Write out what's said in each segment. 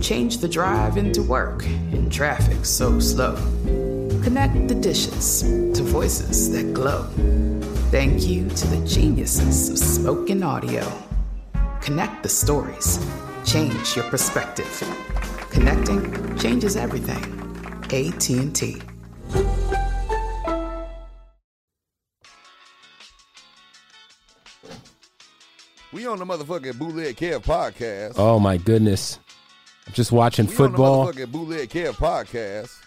Change the drive into work in traffic so slow. Connect the dishes to voices that glow. Thank you to the geniuses of spoken audio. Connect the stories. Change your perspective. Connecting changes everything. AT&T. We on the motherfucking Bootleg Kev podcast. Oh my goodness. I'm just watching we football. on the Bootleg Kev podcast.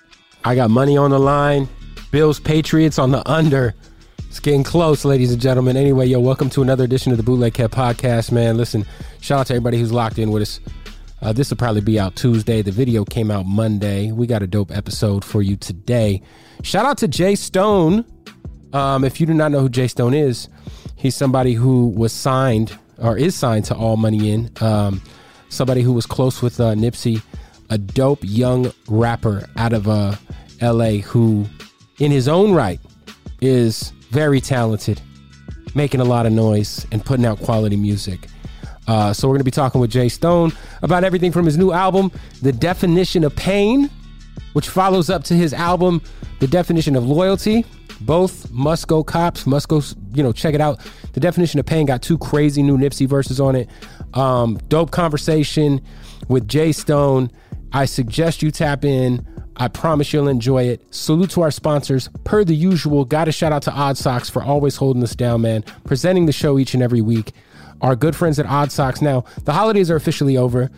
I got money on the line. Bills Patriots on the under. It's getting close, ladies and gentlemen. Anyway, yo, welcome to another edition of the Bootleg Kev podcast, man. Listen, shout out to everybody who's locked in with us. Uh, this will probably be out Tuesday. The video came out Monday. We got a dope episode for you today. Shout out to J Stone. Um, if you do not know who J Stone is, he's somebody who was signed or is signed to All Money In. Um, somebody who was close with uh, Nipsey, a dope young rapper out of uh, LA who, in his own right, is very talented, making a lot of noise and putting out quality music. Uh, so we're going to be talking with J Stone about everything from his new album, The Definition of Pain, which follows up to his album, The Definition of Loyalty. Both must go cops, must go, you know, check it out. The Definition of Pain got two crazy new Nipsey verses on it. Um, dope conversation with J Stone. I suggest you tap in. I promise you'll enjoy it. Salute to our sponsors. Per the usual, got to shout out to Odd Socks for always holding us down, man. Presenting the show each and every week. Our good friends at Odd Socks. Now, the holidays are officially over.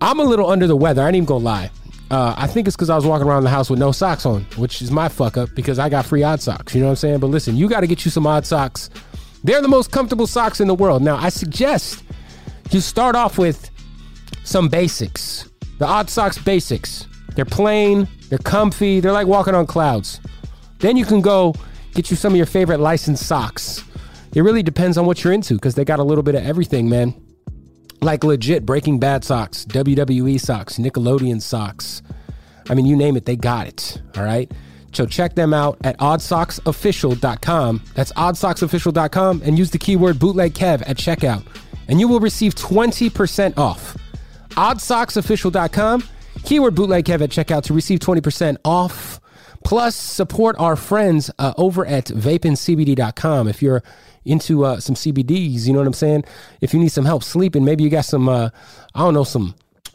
I'm a little under the weather. I ain't even gonna lie. Uh, I think it's because I was walking around the house with no socks on, which is my fuck up because I got free odd socks. You know what I'm saying? But listen, you got to get you some odd socks. They're the most comfortable socks in the world. Now, I suggest you start off with some basics. The odd socks basics. They're plain, they're comfy, they're like walking on clouds. Then you can go get you some of your favorite licensed socks. It really depends on what you're into because they got a little bit of everything, man. Like legit Breaking Bad socks, WWE socks, Nickelodeon socks. I mean, you name it, they got it. All right. So check them out at oddsocksofficial.com. That's oddsocksofficial.com and use the keyword bootleg kev at checkout and you will receive 20% off. Oddsocksofficial.com, keyword bootleg kev at checkout to receive 20% off. Plus, support our friends uh, over at vapeandcbd.com. If you're into uh, some CBDs, you know what I'm saying? If you need some help sleeping, maybe you got some, uh, I don't know, some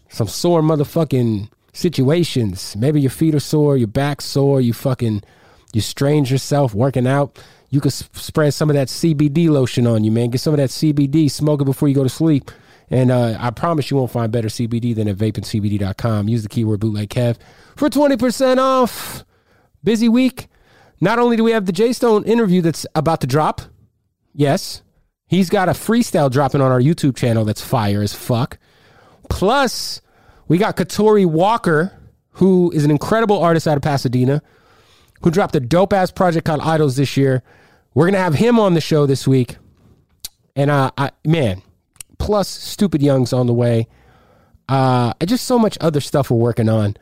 some sore motherfucking situations. Maybe your feet are sore, your back sore, you fucking, you strained yourself working out. You could spread some of that CBD lotion on you, man. Get some of that CBD, smoke it before you go to sleep. And uh, I promise you won't find better CBD than at vapeandcbd.com. Use the keyword bootleg Kev for 20% off. Busy week. Not only do we have the J Stone interview that's about to drop, yes, he's got a freestyle dropping on our YouTube channel that's fire as fuck. Plus, we got Katori Walker, who is an incredible artist out of Pasadena, who dropped a dope ass project called Idols this year. We're gonna have him on the show this week, and uh, I, man, plus Stupid Young's on the way. Uh, just so much other stuff we're working on.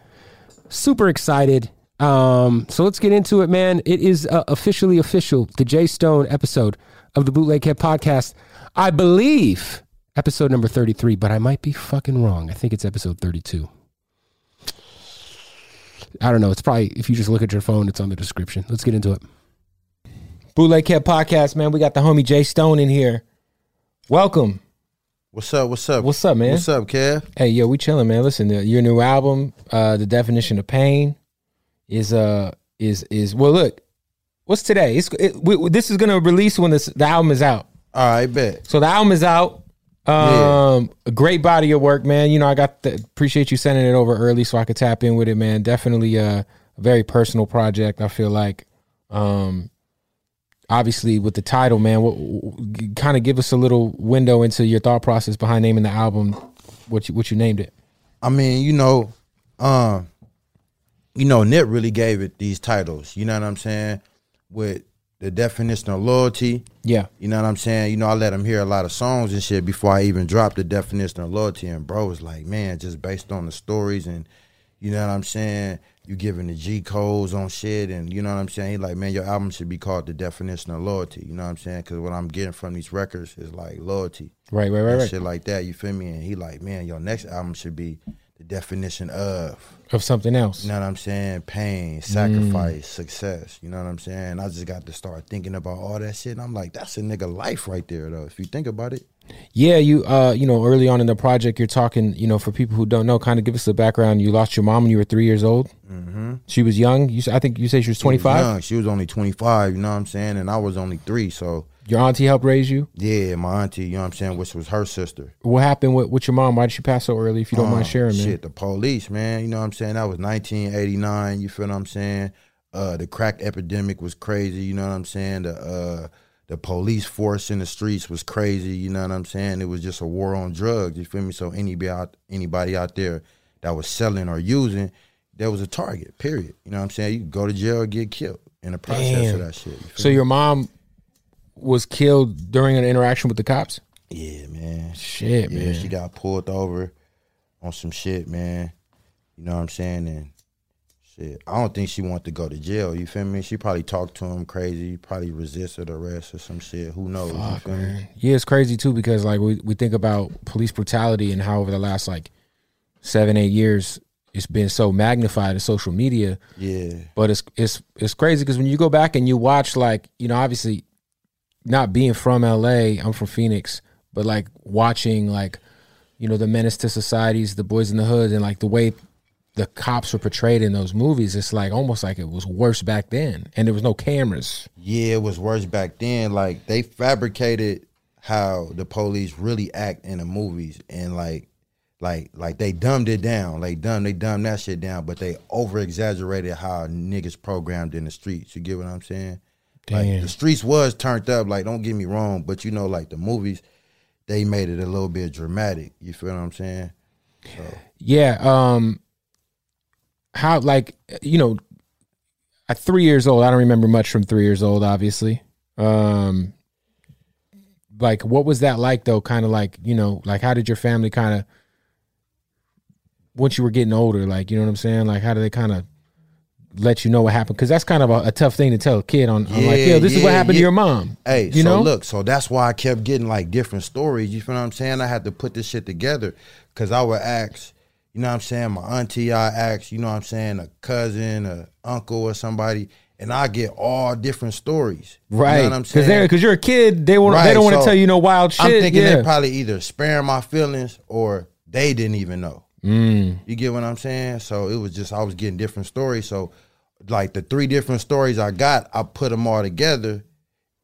Super excited. Um, so let's get into it, man. It is uh, officially official, the J Stone episode of the Bootleg Kev podcast. I believe episode number 33, but I might be fucking wrong. I think it's episode 32. I don't know. It's probably, if you just look at your phone, it's on the description. Let's get into it. Bootleg Kev podcast, man. We got the homie J Stone in here. Welcome. What's up? What's up? What's up, man? What's up, Kev? Hey, yo, we chilling, man. Listen, uh, your new album, uh, "The Definition of Pain," is uh is is well. Look, what's today? It's it, we, this is gonna release when this the album is out. All right, bet. So the album is out. Um, a great body of work, man. You know, I got the, appreciate you sending it over early so I could tap in with it, man. Definitely uh, a very personal project. I feel like, um, obviously with the title, man. What, kind of give us a little window into your thought process behind naming the album. What you what you named it? I mean, you know, um, you know, Nip really gave it these titles. You know what I'm saying? With the definition of loyalty. Yeah. You know what I'm saying? You know, I let him hear a lot of songs and shit before I even dropped the definition of loyalty. And bro was like, man, just based on the stories and you know what I'm saying? You giving the G codes on shit and you know what I'm saying? He like, man, your album should be called the definition of loyalty. You know what I'm saying? Because what I'm getting from these records is like loyalty. Right, right, right, right. shit like that. You feel me? And he like, man, your next album should be the definition of. Of something else. You know what I'm saying? Pain, mm. sacrifice, success. You know what I'm saying? I just got to start thinking about all that shit. And I'm like, that's a nigga life right there, though. If you think about it. Yeah, you uh, you know, early on in the project, you're talking, you know, for people who don't know, kind of give us the background. You lost your mom when you were three years old. Mm-hmm. She was young. You, I think you said she was 25. young. She was only 25. You know what I'm saying? And I was only three. So Your auntie helped raise you. yeah, my auntie. You know what I'm saying? Which was her sister. What happened with, with your mom? Why did she pass so early? If you don't Um, mind sharing, man. Shit, the police, man. You know what I'm saying? That was 1989. You feel what I'm saying? Uh, the crack epidemic was crazy. You know what I'm saying? The uh, the police force in the streets was crazy. You know what I'm saying? It was just a war on drugs. You feel me? So anybody out, anybody out there that was selling or using, there was a target. Period. You know what I'm saying? You could go to jail or get killed in the process Damn. of that shit. You So me? your mom was killed during an interaction with the cops. yeah, man. Shit, Yeah, man. she got pulled over on some shit, man. You know what I'm saying? And shit, I don't think she wanted to go to jail. You feel me? She probably talked to him crazy, probably resisted arrest or some shit. Who knows? me? Yeah, it's crazy too because like we, we think about police brutality and how over the last like seven eight years it's been so magnified in social media. Yeah, But it's it's it's crazy because when you go back and you watch like you know obviously not being from LA, I'm from Phoenix, but like watching like you know the menace to societies, the boys in the hood, and like the way the cops were portrayed in those movies, it's like almost like it was worse back then, and there was no cameras. yeah, it was worse back then. Like they fabricated how the police really act in the movies, and like. Like, like they dumbed it down. Like, dumb, they dumbed that shit down, but they over exaggerated how niggas programmed in the streets. You get what I'm saying? Like Damn. the streets was turned up. Like don't get me wrong, but you know, like the movies, they made it a little bit dramatic. You feel what I'm saying? Yeah. Um how like you know at three years old, I don't remember much from three years old, obviously. Um like what was that like though? Kind of like, you know, like how did your family kind of once you were getting older, like, you know what I'm saying? Like how did they kind of let you know what happened? Because that's kind of a, a tough thing to tell a kid on, on like, Yeah, yo, this is what yeah, happened to your mom. Hey, you so know? look, so that's why I kept getting like different stories. You feel what I'm saying? I had to put this shit together because I would ask, you know what I'm saying, my auntie, I ask, you know what I'm saying, a cousin, a uncle, or somebody, and I get all different stories. Right. You know what I'm saying? because you're a kid, they want they Right, don't want to so tell you no wild shit. I'm thinking yeah. they probably either sparing my feelings or they didn't even know. Mm. You get what I'm saying? So it was just I was getting different stories. So like the three different stories I got, I put them all together,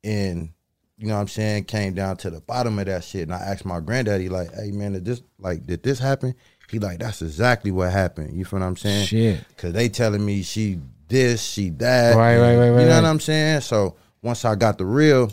and you know what I'm saying came down to the bottom of that shit. And I asked my granddaddy like, "Hey man, did this like did this happen?" He like, "That's exactly what happened." You feel what I'm saying? Shit. Because they telling me she this, she that. Right, right, right, right, You know right. what I'm saying? So once I got the real,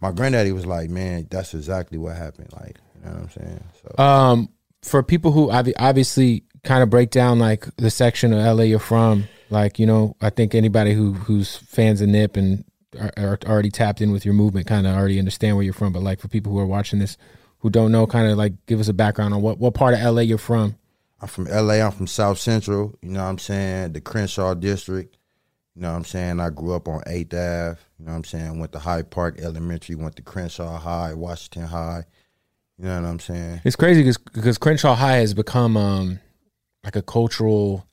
my granddaddy was like, "Man, that's exactly what happened." Like, you know what I'm saying? So um for people who obviously kind of break down like the section of LA you're from like you know I think anybody who who's fans of Nip and are, are already tapped in with your movement kind of already understand where you're from but like for people who are watching this who don't know kind of like give us a background on what what part of LA you're from I'm from LA. I'm from South Central. You know what I'm saying? The Crenshaw district. You know what I'm saying? I grew up on 8th Ave. You know what I'm saying? Went to Hyde Park Elementary, went to Crenshaw High, Washington High. You know what I'm saying? It's crazy because Crenshaw High has become um like a cultural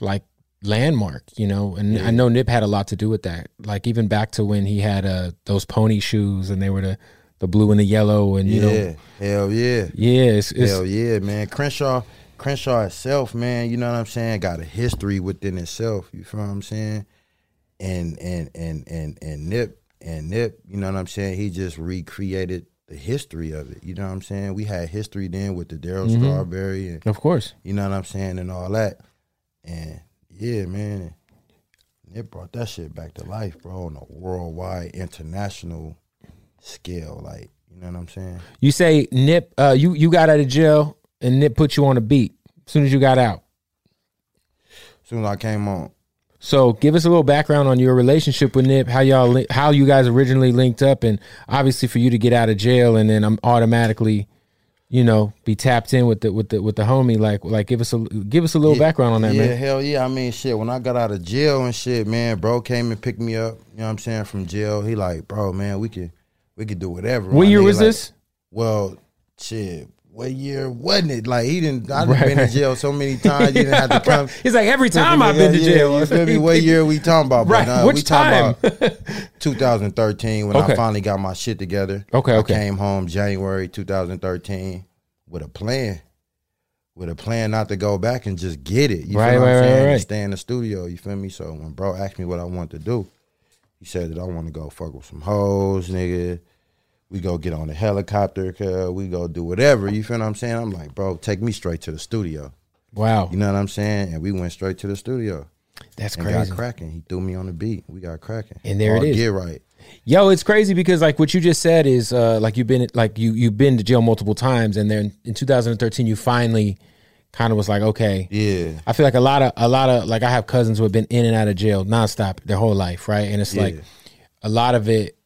like landmark, you know, and I know Nip had a lot to do with that. Like even back to when he had uh those pony shoes and they were the the blue and the yellow and you yeah. know Hell yeah. yeah it's, it's Hell yeah, man. Crenshaw, Crenshaw itself, man, you know what I'm saying, got a history within itself. You feel what I'm saying? And and and and and Nip and Nip, you know what I'm saying? He just recreated the history of it. You know what I'm saying? We had history then with the Darryl Mm-hmm. Strawberry and of course you know what I'm saying and all that. And yeah, man. It brought that shit back to life, bro, on a worldwide, international scale. Like, you know what I'm saying? you say Nip uh you you got out of jail and Nip put you on a beat as soon as you got out. As soon as I came on, So give us a little background on your relationship with Nip, how y'all how you guys originally linked up, and obviously for you to get out of jail and then I'm automatically, you know, be tapped in with the with the with the homie. Like like give us a give us a little Yeah, background on that, yeah, man. hell yeah. I mean, shit, when I got out of jail and shit, man, bro came and picked me up, you know what I'm saying, from jail. He like, bro, man, we could we could do whatever. What year was like, this? Well, shit, what year wasn't it? Like he didn't I've Right, been in jail so many times, you didn't have to come. It's like every time I've been to Yeah, jail. You feel me? What year we talking about? Right, But, uh, which we talking time? about 2013 when Okay. I finally got my shit together. Okay, I came home January 2013 with a plan. With a plan not to go back and just get it. You Right, feel what right, I'm right, saying? right. Stay in the studio. You feel me? So when bro asked me what I want to do, he said that I want to go fuck with some hoes, nigga. We go get on a helicopter, cuz we go do whatever. You feel what I'm saying? I'm like, bro, take me straight to the studio. Wow, You know what I'm saying? And we went straight to the studio that's crazy. got cracking. He threw me on the beat. We got cracking. And there it All is. Get right. Yo, it's crazy because like what you just said is uh like you've been like you you've been to jail multiple times, and then in 2013 you finally kind of was like, okay, Yeah. I feel like a lot of a lot of like I have cousins who have been in and out of jail nonstop their whole life, right? And it's like a lot of it.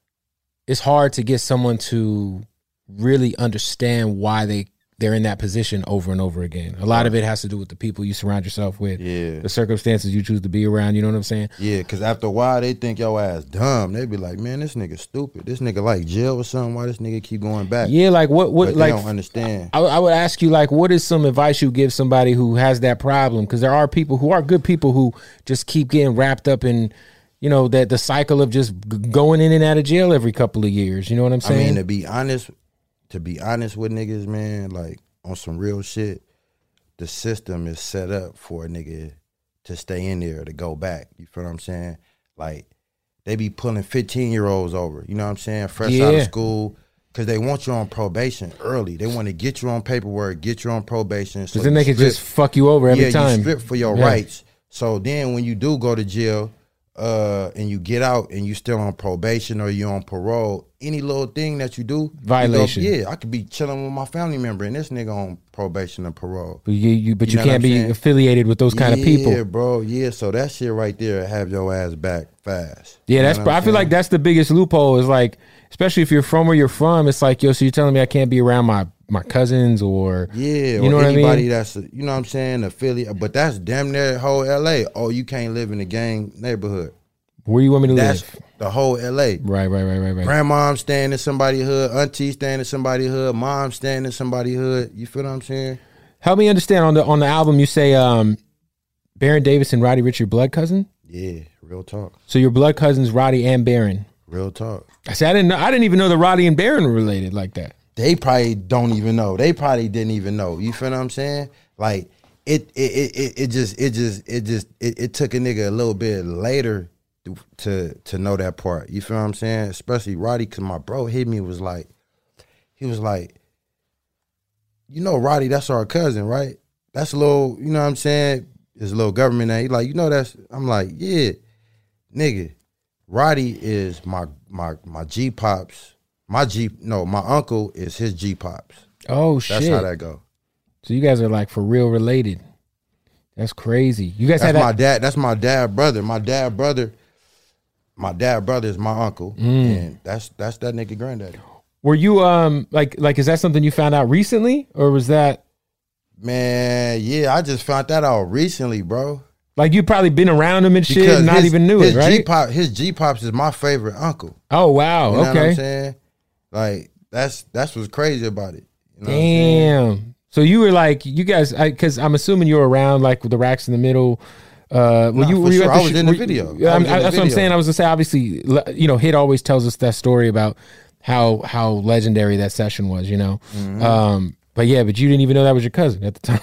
It's hard to get someone to really understand why they they're in that position over and over again. A lot of it has to do with the people you surround yourself with, Yeah. the circumstances you choose to be around. You know what I'm saying? Yeah, cause after a while they think your ass dumb. They be like, man, this nigga stupid. This nigga like jail or something. Why this nigga keep going back? Yeah, like what what but they like don't understand. I, I would ask you like what is some advice you give somebody who has that problem because there are people who are good people who just keep getting wrapped up in you know that the cycle of just g- going in and out of jail every couple of years you know what i'm saying? I mean, to be honest, to be honest with niggas, man, like on some real shit, the system is set up for a nigga to stay in there to go back. You feel what I'm saying? Like they be pulling 15 year olds over. You know what I'm saying? Fresh out of school. Cause they want you on probation early. They want to get you on paperwork, get you on probation. So then they can strip- just fuck you over every yeah, time you strip for your Yeah. rights. So then when you do go to jail, uh, and you get out and you still on probation or you on parole, any little thing that you do, you go- Violation. yeah, I could be chilling with my family member and this nigga on probation and parole. but you, you but You you, know can't be saying? affiliated with those kind of Yeah, people bro. Yeah, so that shit right there have your ass back fast. yeah You that's i feel like that's the biggest loophole is like especially if you're from where you're from it's like yo so you're telling me i can't be around my my cousins or Yeah, you know or what i anybody mean that's you know what I'm saying, affiliate. But that's damn near whole LA. Oh, you can't live in a gang neighborhood. where you want me to That's live the whole LA. right right right right right Grandmom staying in somebody's hood, auntie staying in somebody's hood, mom staying in somebody's hood. You feel what I'm saying? Help me understand on the on the album you say um Baron Davis and Roddy Ricch your blood cousin? Yeah, real talk. So your blood cousins Roddy and Baron. Real talk. I said I didn't know I didn't even know that Roddy and Baron were related like that. They probably don't even know. They probably didn't even know. You feel what I'm saying? Like it it it, it, just it just it just it, it took a nigga a little bit later to, to know that part. You feel what I'm saying? Especially Roddy, cause my bro hit me was like, he was like, you know, Roddy, that's our cousin, right? That's a little, you know what I'm saying? It's a little government name. He like, you know, that's I'm like, yeah, nigga. Roddy is my my my G pops. My G no, my uncle is his G pops. Oh That's shit. That's how that go. so you guys are like for real related. That's crazy. You guys That's had my that dad. That's my dad brother. My dad brother. My dad brother is my uncle, Mm. and that's that's that nigga granddaddy. were you um like like is that something you found out recently or was that Man, yeah, I just found that out recently, bro. Like you probably been around him and shit, and not his- even knew his it, right? G-pop, his G pops is my favorite uncle. oh wow, You know what I'm okay, saying? Like that's that's what's crazy about it. You know damn. So you were like, you guys, because I'm assuming you were around like with the racks in the middle. Uh, were Nah, you? Were you sure. I was sh- in the you- video. I Yeah, I'm- was in the that's what I'm saying. I was gonna say, obviously, you know, Hit always tells us that story about how how legendary that session was. You know, Mm-hmm. um, but yeah, but you didn't even know that was your cousin at the time.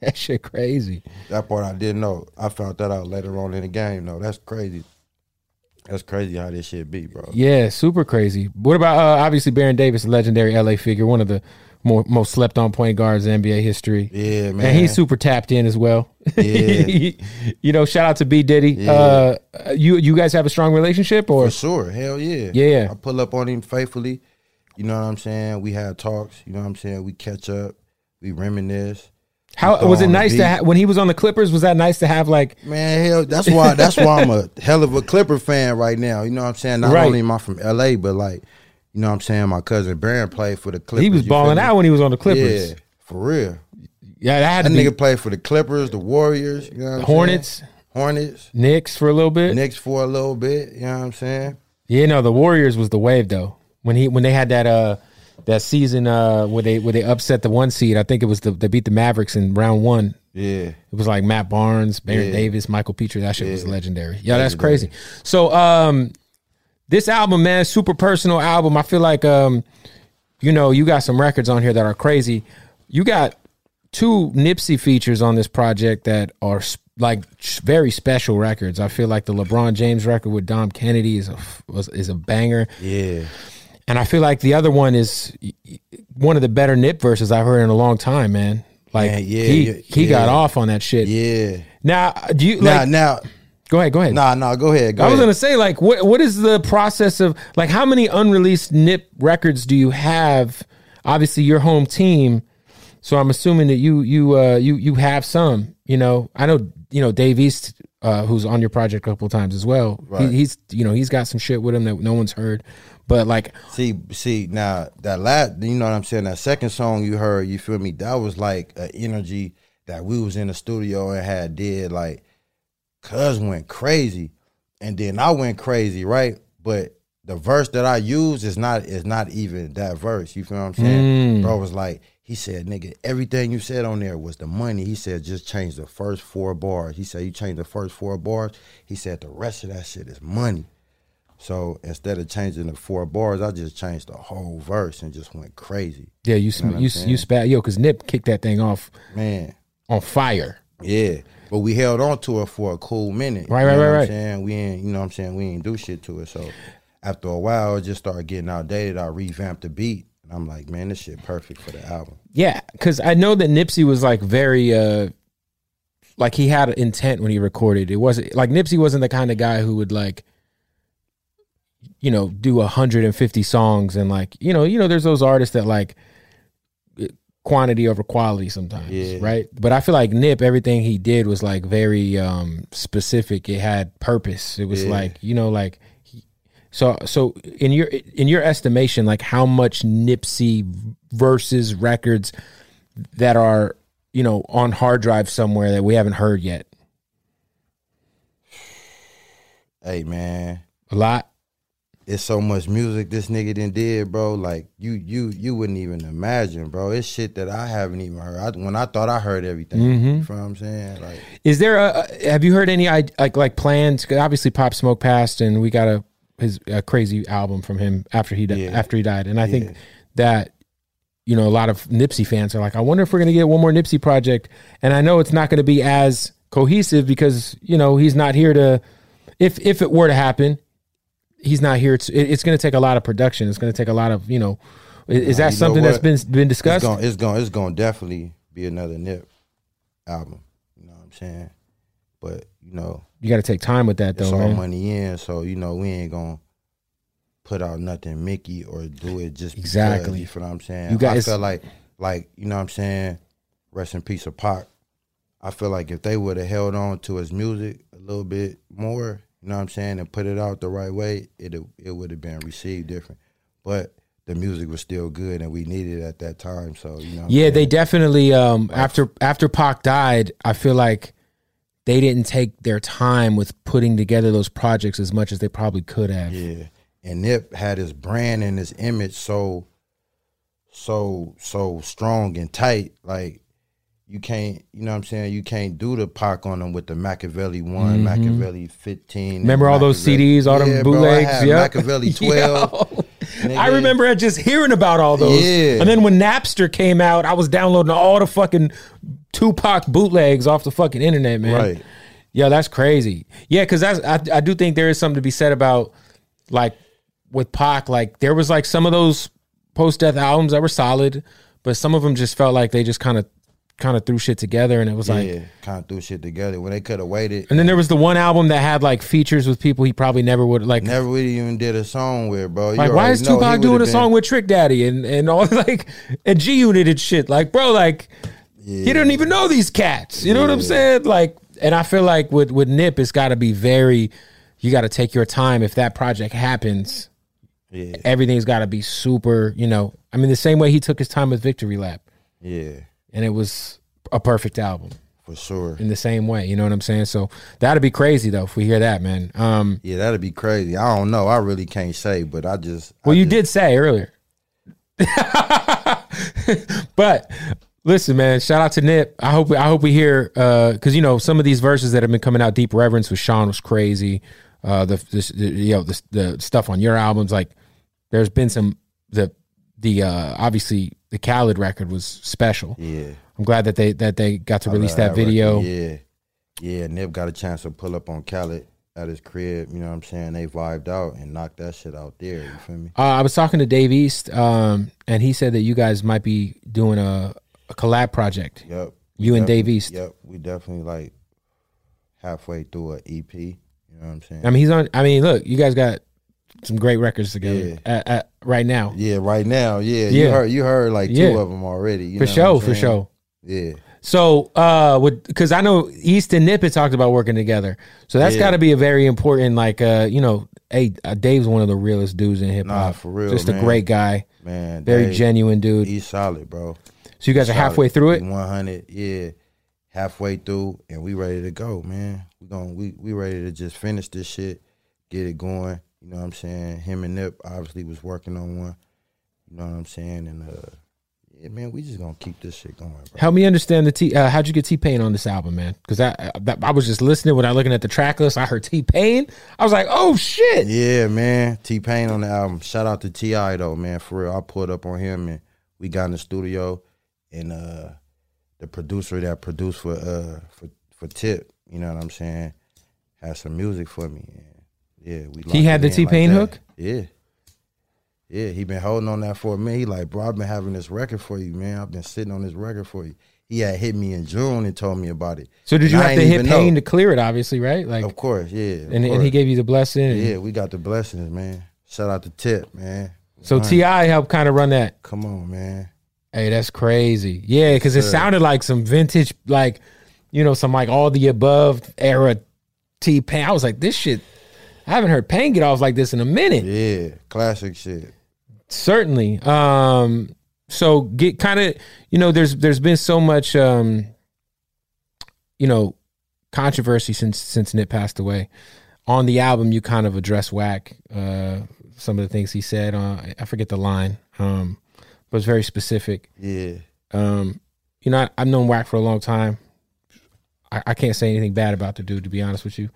that shit crazy. That part I didn't know. I found that out later on in the game. though. that's crazy. That's crazy how this shit be, bro. Yeah, super crazy. What about uh, obviously Baron Davis, a legendary LA figure, one of the more most slept on point guards in NBA history. Yeah, man. And he's super tapped in as well. Yeah. you know, shout out to B Diddy. Yeah. Uh, you you guys have a strong relationship or For sure. Hell yeah. Yeah. I pull up on him faithfully. You know what I'm saying? We had talks. You know what I'm saying? We catch up. We reminisce. How was it nice to beat. have when he was on the Clippers? Was that nice to have like Man, hell, that's why that's why I'm a hell of a Clipper fan right now. You know what I'm saying? Not Right. only am I from LA, but like, you know what I'm saying? My cousin Baron played for the Clippers. he was you feel balling me? out when he was on the Clippers? Yeah, for real. Yeah, that had That to be nigga played for the Clippers, the Warriors, you know what I'm Hornets, saying? Hornets, Knicks for a little bit. Knicks for a little bit, you know what I'm saying? Yeah, no, the Warriors was the wave though. When he when they had that uh that season uh where they where they upset the one seed, I think it was the they beat the Mavericks in round one. Yeah. It was like Matt Barnes, Baron Yeah. Davis, Mickael Pietrus. That shit was Yeah. legendary. Yeah, that's crazy. So um this album, man, super personal album. I feel like um you know, you got some records on here that are crazy. You got two Nipsey features on this project that are like very special records. I feel like the LeBron James record with Dom Kennedy is a was, is a banger. Yeah. And I feel like the other one is one of the better Nip verses I've heard in a long time, man. Like Man, yeah, he yeah, he got off on that shit. Yeah. Now, do you Now, like? now, go ahead, go ahead. nah, nah, go ahead. Go I was ahead. gonna say, like, what what is the process of like how many unreleased Nip records do you have? Obviously, your home team, so I'm assuming that you you uh you you have some. You know, I know you know Dave East, uh, who's on your project a couple of times as well. He, he's you know he's got some shit with him that no one's heard, but like See, see, now that last, you know what I'm saying? That second song you heard, you feel me? That was like an energy that we was in the studio and had did like, cuz went crazy, and then I went crazy, right? But the verse that I used is not is not even that verse. You feel what I'm saying? Mm. Bro was like, he said, nigga, everything you said on there was the money. He said, just change the first four bars. He said, you change the first four bars. He said, the rest of that shit is money. So instead of changing the four bars, I just changed the whole verse and just went crazy. yeah, you sm- I'm you you spat yo because Nip kicked that thing off Man, on fire. yeah. But we held on to it for a cool minute. Right, you right, right, right. Saying? We ain't, you know what I'm saying? We ain't do shit to it. So after a while, it just started getting outdated. I revamped the beat. And I'm like, man, this shit perfect for the album. Yeah, because I know that Nipsey was like very, uh like he had intent when he recorded. It wasn't like Nipsey wasn't the kind of guy who would like, you know, do 150 songs and like, you know, you know, there's those artists that like quantity over quality sometimes, Yeah. right? But I feel like Nip, everything he did was like very um specific. It had purpose. It was Yeah. like, you know, like. So, so in your in your estimation, like how much Nipsey versus records that are you know on hard drive somewhere that we haven't heard yet? Hey, man. A lot. It's so much music this nigga done did, bro. Like you, you, you wouldn't even imagine, bro. It's shit that I haven't even heard. I, when I thought I heard everything, Mm-hmm. you feel what I'm saying? Like, Is there a have you heard any i- like like plans? obviously, Pop Smoke passed, and we got a his a crazy album from him after he di- Yeah. after he died, and I Yeah. think that you know a lot of Nipsey fans are like, I wonder if we're gonna get one more Nipsey project, and I know it's not gonna be as cohesive because you know he's not here to. If if it were to happen, he's not here. To, it- it's going to take a lot of production. It's going to take a lot of you know. i- Is, that you something that's been been it's discussed? gonna, it's gonna, it's gonna definitely be another Nip album. You know what I'm saying? But you know, you got to take time with that it's though, all man. money in, so you know we ain't gonna put out nothing Mickey or do it just because, Exactly. you know what I'm saying? You guys- I feel like, like you know what I'm saying. Rest in peace of Pac. I feel like if they would have held on to his music a little bit more, you know what I'm saying, and put it out the right way, it it would have been received different. But the music was still good, and we needed it at that time. So you know, Yeah, they definitely um after after Pac died, I feel like they didn't take their time with putting together those projects as much as they probably could have. Yeah. And Nip had his brand and his image so so so strong and tight. Like you can't you know what I'm saying, you can't do the Pac on them with the Machiavelli one, mm-hmm. Machiavelli fifteen. Remember all those CDs, all them Yeah, bro, bootlegs? Yeah. Machiavelli twelve. I remember just hearing about all those. Yeah. And then when Napster came out, I was downloading all the fucking Tupac bootlegs off the fucking internet, man. Right. Yeah, that's crazy. Yeah, because that's I, I do think there is something to be said about like with Pac. Like there was like some of those post death albums that were solid, but some of them just felt like they just kind of kind of threw shit together, and it was like. yeah, kind of threw shit together when they could have waited. And then there was the one album that had like features with people he probably never would like. Never really even did a song with, bro. You Like, why is Tupac doing a song with Trick Daddy and and all like and G Unit and shit? Like, bro, like he didn't even know these cats. You know what I'm saying? Like, and I feel like with with Nip, it's got to be very. You got to take your time. If that project happens, Yeah, everything's got to be super. You know, I mean, the same way he took his time with Victory Lap, yeah, and it was a perfect album for sure. in the same way. You know what I'm saying? So that'd be crazy though if we hear that, man. Um, Yeah, that'd be crazy. I don't know. I really can't say, but I just. Well, I you just- did say earlier. but listen, man, shout out to Nip. I hope I hope we hear because you know some of these verses that have been coming out. Deep Reverence with Sean was crazy. Uh, the, this, the you know the, the stuff on your albums, like there's been some the the uh, obviously the Khaled record was special. Yeah. I'm glad that they that they got to I release love that, video. record. Yeah. Yeah, Nip got a chance to pull up on Khaled at his crib. You know what I'm saying? They vibed out and knocked that shit out there. You feel me? Uh, I was talking to Dave East, um, and he said that you guys might be doing a, a collab project. Yep. You and Dave East. Yep. We definitely like halfway through an EP. You know what I'm saying? I mean, he's on. I mean, look, you guys got some great records together Yeah. at, at, right now. yeah, right now. Yeah. Yeah. You heard you heard like two Yeah. of them already. You for sure, for sure. Yeah. So, uh, with because I know East and Nip had talked about working together, so that's Yeah. got to be a very important. Like, uh, you know, hey, uh, Dave's one of the realest dudes in hip hop. Nah, for real, just a great guy, Man. very Dave, genuine dude. He's solid, bro. So you guys are halfway through it. One hundred, yeah, halfway through, and we ready to go, man. We going we we ready to just finish this shit, get it going. You know what I'm saying? Him and Nip obviously was working on one. You know what I'm saying? And uh, yeah, man, we just gonna keep this shit going, bro. Help me understand the T. Uh, how'd you get T Pain on this album, man? Because I, I that- I was just listening when I looking at the track list. I heard T Pain. I was like, oh shit. Yeah, man. T Pain on the album. Shout out to Ti though, man. For real, I pulled up on him and we got in the studio, and uh, the producer that produced for uh for for Tip, you know what I'm saying, had some music for me. And yeah, we. He had the T-Pain that. hook? Yeah. Yeah, he been holding on that for a minute. He like, bro, I've been having this record for you, man. I've been sitting on this record for you. He had hit me in June and told me about it. So did you And have to hit Pain know. to clear it? Obviously, right? Like, Of course, yeah. of and, and he gave you the blessing. Yeah, we got the blessings, man. Shout out to Tip, man. So Ti helped kind of run that. Come on, man. Hey, that's crazy. Yeah, because it sounded like some vintage, like you know, some like all the above era T Pain. I was like, this shit. I haven't heard Pain get off like this in a minute. Yeah, classic shit. Certainly. Um. So get kind of you know, there's there's been so much um, you know, controversy since since Nip passed away. On the album, you kind of address Wack. Uh, some of the things he said. Uh, I forget the line. Um, but it's very specific. Yeah, Um, you know, I, I've known Wack for a long time. I, I can't say anything bad about the dude, to be honest with you.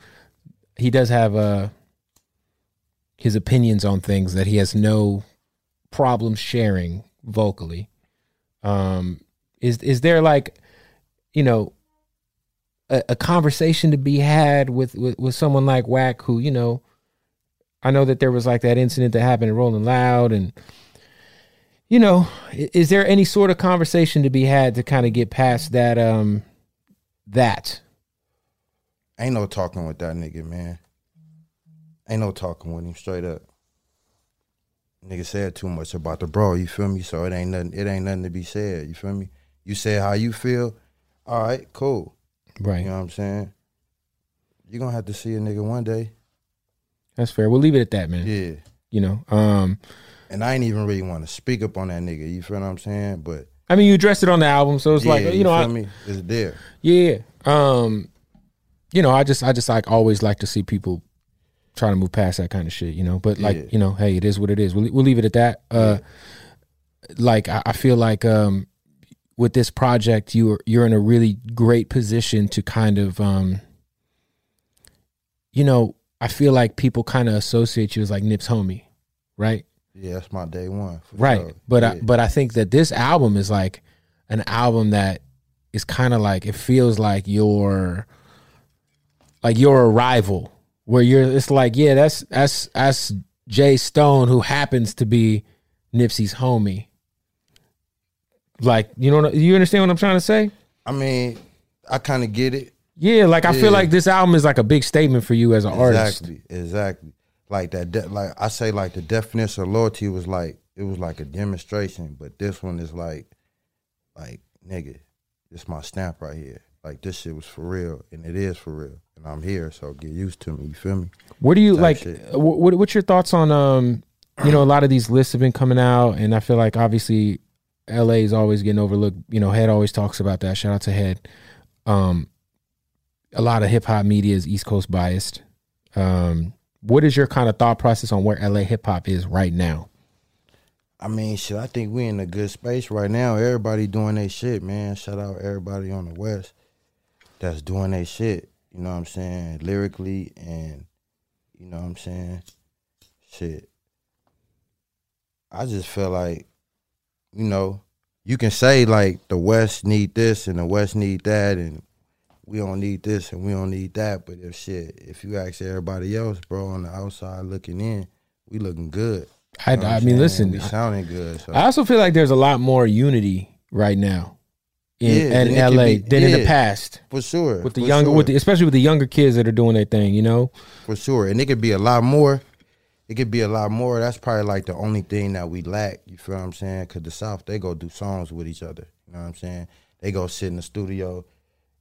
He does have uh his opinions on things that he has no problem sharing vocally. Um, is is there like, you know, a, a conversation to be had with, with with someone like Wack, who you know, I know that there was like that incident that happened in Rolling Loud and you know, is there any sort of conversation to be had to kind of get past that um that? ain't no talking with that nigga, man. Ain't no talking with him straight up. Nigga said too much about the bro. You feel me? So it ain't nothing. It ain't nothing to be said. You feel me? You said how you feel. All right, cool. Right. You know what I'm saying? You're gonna have to see a nigga one day. That's fair. We'll leave it at that, man. Yeah. You know. Um And I ain't even really want to speak up on that nigga. You feel what I'm saying? But I mean you addressed it on the album, so it's yeah, like you know, feel I, me? It's there. yeah. Um you know, I just I just like always like to see people try to move past that kind of shit, you know. But like, Yeah. you know, hey, it is what it is. We'll we'll leave it at that. Uh like I, I feel like um with this project you're you're in a really great position to kind of um you know, I feel like people kind of associate you as like Nip's homie, right? Yeah, that's my day one. right sure. but I, but i think that this album is like an album that is kind of like it feels like your like your arrival where you're it's like yeah that's that's that's jay stone who happens to be nipsey's homie like you know you understand what i'm trying to say I mean, I kind of get it. yeah like i Yeah. feel like this album is like a big statement for you as an artist Exactly, exactly. Like that, de- like I say, like the definition of loyalty was like it was like a demonstration, but this one is like, like nigga, this my stamp right here. Like this shit was for real, and it is for real, and I'm here, so get used to me. You feel me? What do you type like? shit. What What's your thoughts on um? You know, a lot of these lists have been coming out, and I feel like obviously, L.A. is always getting overlooked. You know, Head always talks about that. Shout out to Head. Um, a lot of hip hop media is East Coast biased. Um, what is your kind of thought process on where L.A. hip hop is right now? I mean, shit. I think we in a good space right now. Everybody doing their shit, man. Shout out everybody on the West that's doing their shit. You know what I'm saying? Lyrically and you know what I'm saying? Shit. I just feel like, you know, you can say like the West need this and the West need that and we don't need this and we don't need that. But if shit, if you ask everybody else, bro, on the outside looking in, we looking good. I, You know I I'm mean, listen, we sounding good. So. I also feel like there's a lot more unity right now in, Yeah, in L.A. be- than in the past For sure. with the younger, sure, with the, especially with the younger kids that are doing their thing. You know, for sure. And it could be a lot more. It could be a lot more. That's probably like the only thing that we lack. You feel what I'm saying? Cause the South, they go do songs with each other. You know what I'm saying? They go sit in the studio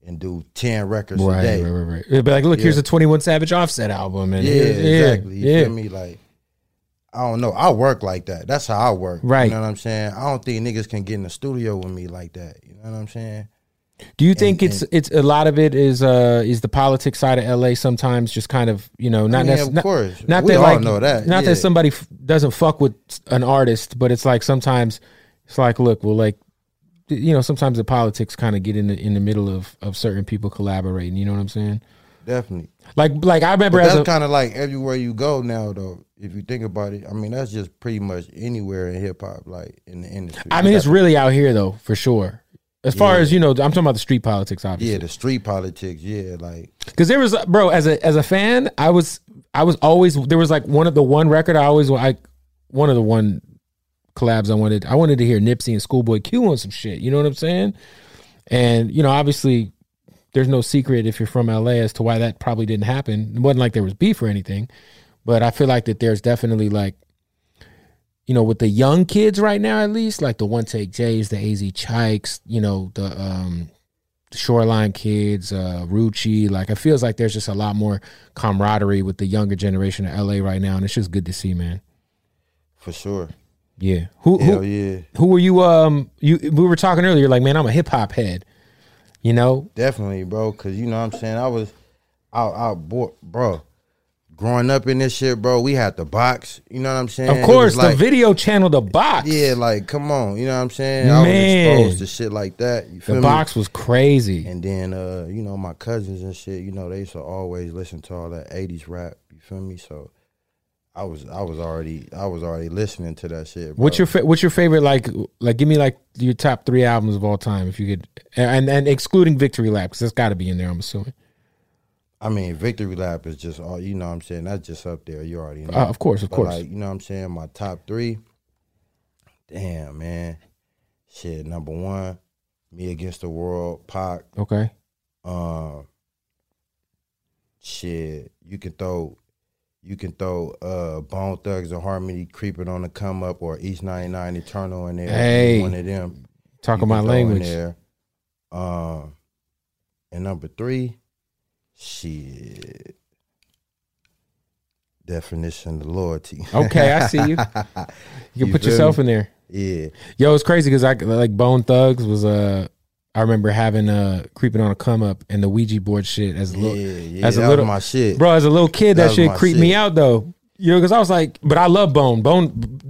and do ten records a right, day. right, right, right. It'd be like, look, here's a Twenty One Savage Offset album, and Yeah, exactly. You yeah. feel me? Like, I don't know. I work like that. That's how I work. Right. You know what I'm saying? I don't think niggas can get in the studio with me like that. You know what I'm saying? Do you think And- it's it's a lot of it is uh is the politics side of LA sometimes just kind of you know not I mean, necess- of not, course. not We that all like know that, not yeah. that somebody f- doesn't fuck with an artist, but it's like sometimes it's like look, well, like you know sometimes the politics kind of get in the in the middle of of certain people collaborating. You know what I'm saying? Definitely. Like like I remember But that's kind of like everywhere you go now, though. If you think about it, I mean, that's just pretty much anywhere in hip hop, like in the industry. I mean it's really out here though for sure. As far Yeah. as you know, I'm talking about the street politics, obviously. yeah, the street politics. Yeah, like Because there was, bro, as a as a fan, I was I was always there was like one of the one record I always I one of the one collabs I wanted I wanted to hear Nipsey and Schoolboy Q on some shit. You know what I'm saying? And you know, obviously, there's no secret if you're from LA as to why that probably didn't happen. It wasn't like there was beef or anything, but I feel like that there's definitely like. You know, with the young kids right now, at least like the one take J's, the AzChikes, you know, the um Shoreline kids, uh, Rucci. Like it feels like there's just a lot more camaraderie with the younger generation of LA right now, and it's just good to see, man. for sure. Yeah. Who Hell who yeah, who were you? Um, you we were talking earlier. Like, man, I'm a hip hop head. You know, definitely, bro. Cause you know what I'm saying. I was out, out, bo- bro. Growing up in this shit, bro, we had the box. You know what I'm saying? of course, was like- the video channel, the box. Yeah, like come on. You know what I'm saying? I was exposed to shit like that. You feel the me? box was crazy. And then uh, you know, my cousins and shit, you know, they used to always listen to all that eighties rap, you feel me? So I was I was already I was already listening to that shit. Bro. What's your fa- what's your favorite like like give me like your top three albums of all time if you could and and excluding Victory Lap because that's got to be in there I'm assuming I mean, Victory Lap is just all you know what I'm saying, that's just up there. You already know. uh, of course of But, course like, you know what I'm saying? My top three. Damn, man. Shit, number one, Me Against the World, Pac. okay Um, shit, you can throw, you can throw uh Bone Thugs and Harmony creeping on the come up or East 99 Eternal in there. Hey. one of them. Talking my in language There. Um, and number three, shit. Definition of loyalty. okay I see you you can You put yourself me? in there yeah, Yo, it's crazy because I like Bone Thugs was uh I remember having uh creeping on a come up and the Ouija board shit as a little Yeah, yeah, as a little my shit. bro as a little kid that, That shit creeped me out though. You know because I was like but I love Bone. Bone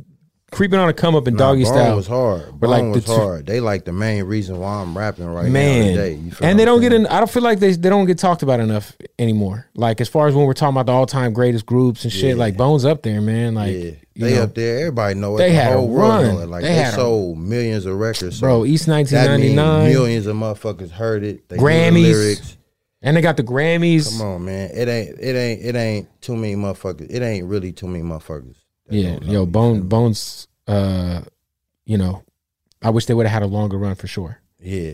creeping on a come up in Nah, doggy Bone style was hard. But, Bone like, was the two- hard. They like the main reason why I'm rapping right now man today. And they don't get in I don't feel like they they don't get talked about enough anymore like as far as when we're talking about the all time greatest groups and shit Yeah. like Bones up there man like Yeah, they know, up there. Everybody know it. They the had a whole world run. it. Like They they, had a- sold millions of records. So bro East that means 1999 millions of motherfuckers heard it. They the Grammys. and they got the Grammys Come on, man. It ain't. It ain't. It ain't too many motherfuckers. It ain't really too many motherfuckers. Yeah, yo, Bone? Bones. Uh, you know, I wish they would have had a longer run for sure. Yeah.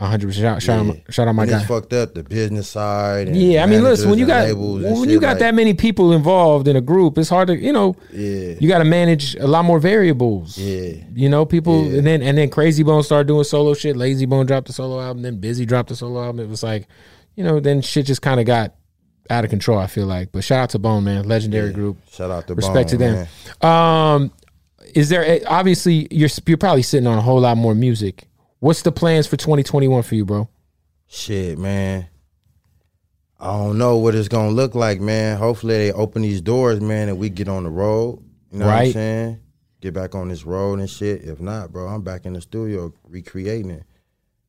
A hundred shout shout yeah. out, shout out my guy. fucked up the business side. And Yeah, I mean, listen, when you got managers and labels and when you got like, that many people involved in a group, it's hard to you know Yeah. you got to manage a lot more variables. Yeah. You know, people, Yeah. and then and then Krayzie Bone started doing solo shit. Layzie Bone dropped the solo album, then Bizzy dropped the solo album. It was like, you know, then shit just kind of got out of control. I feel like, but shout out to Bone, man, legendary group. Shout out to Bone. respect to them. Um, is there a- obviously you're you're probably sitting on a whole lot more music. What's the plans for 2021 for you, bro? Shit, man. I don't know what it's gonna look like, man. Hopefully they open these doors, man, and we get on the road. You know what Right. I'm saying? Get back on this road and shit. If not, bro, I'm back in the studio recreating it,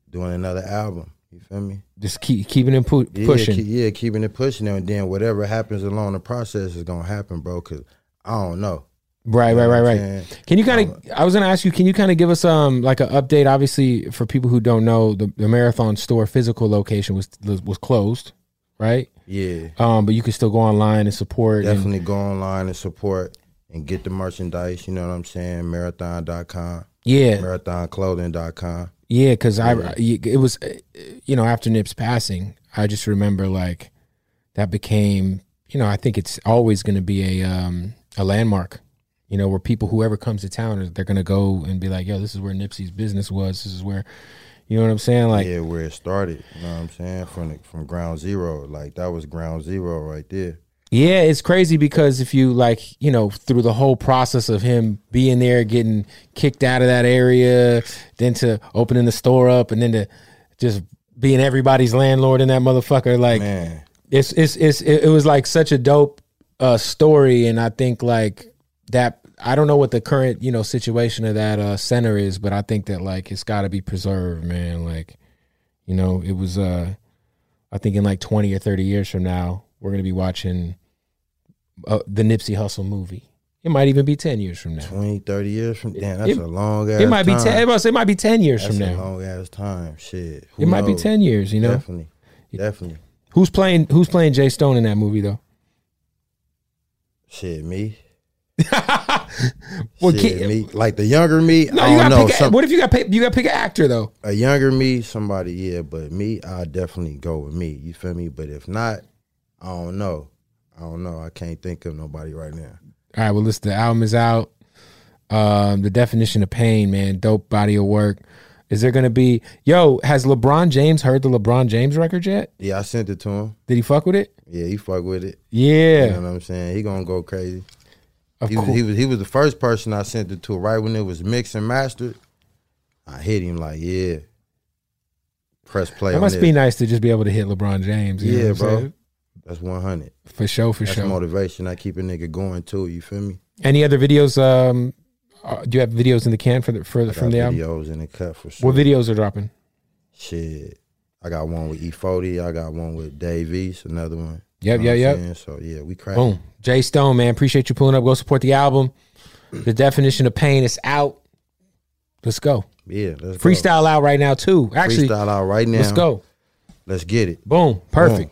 doing another album. You feel me? Just keep keeping it pu- Yeah, pushing. keep- yeah, keeping it pushing, and then whatever happens along the process is gonna happen, bro. Cause I don't know. Right, right, know right, what right. Can you kind of? I was going to ask you. Can you kind of give us um like an update? Obviously, for people who don't know, the, the marathon store physical location was was closed, right? Yeah, Um, but you can still go online and support. and- definitely go online and support and get the merchandise. You know what I'm saying? Marathon.com, yeah, marathonclothing.com. Yeah, because I it was uh, you know after Nip's passing, I just remember like that became you know I think it's always going to be a um a landmark. You know where people whoever comes to town they're going to go and be like, yo, this is where Nipsey's business was. This is where you know what I'm saying. Like yeah, where it started. You know what I'm saying? From the, from ground zero. Like that was ground zero right there. Yeah, it's crazy because if you like, you know, through the whole process of him being there, getting kicked out of that area, then to opening the store up, and then to just being everybody's landlord in that motherfucker, like Man, it's it's it's it, it was like such a dope uh story, and I think like that. I don't know what the current you know situation of that uh center is, but I think that like it's got to be preserved, man. Like, you know, it was uh, I think in like twenty or thirty years from now, we're gonna be watching uh, the Nipsey Hussle movie. It might even be ten years from now. 20, 30 years from damn, that's It- a long ass It might be time. ten. It might be ten years That's from a now. long ass time. Shit. Who It might be ten years. You know, Definitely. Definitely. who's playing Who's playing J Stone in that movie though? Shit, me. Well, Shit, me. Like the younger me, No, I you don't gotta know. pick. A, Some, what if you got you got to pick an actor though? a younger me, somebody, yeah, but me, I definitely go with me. You feel me? But if not, I don't know. I don't know. I can't think of nobody right now. All right, well, listen, the album is out. Um, the definition of pain, man, dope body of work. Is there gonna be? Yo, has LeBron James heard the LeBron James record yet? Yeah, I sent it to him. Did he fuck with it? Yeah, he fuck with it. Yeah, You know what I'm saying? He gonna go crazy. of He was, course. he was he was the first person I sent it to. Right when it was mixed and mastered, I hit him like, yeah. Press play. It must this. be nice to just be able to hit LeBron James. you know Yeah, bro. saying? That's one hundred. For sure, for That's sure. motivation. I keep a nigga going too. You feel me? Any other videos? Um, uh, do you have videos in the can for the for the, from the album? videos in the cut for sure. What videos are dropping? Shit. I got one with E40. I got one with Dave East, another one. Yep, You know yep, yep. So yeah, we crack. Boom. J Stone, man, appreciate you pulling up. Go support the album. The definition of pain is out. Let's go. Yeah, let's Freestyle out right now too. Actually, Freestyle out right now. let's go. Let's get it. Boom. Perfect.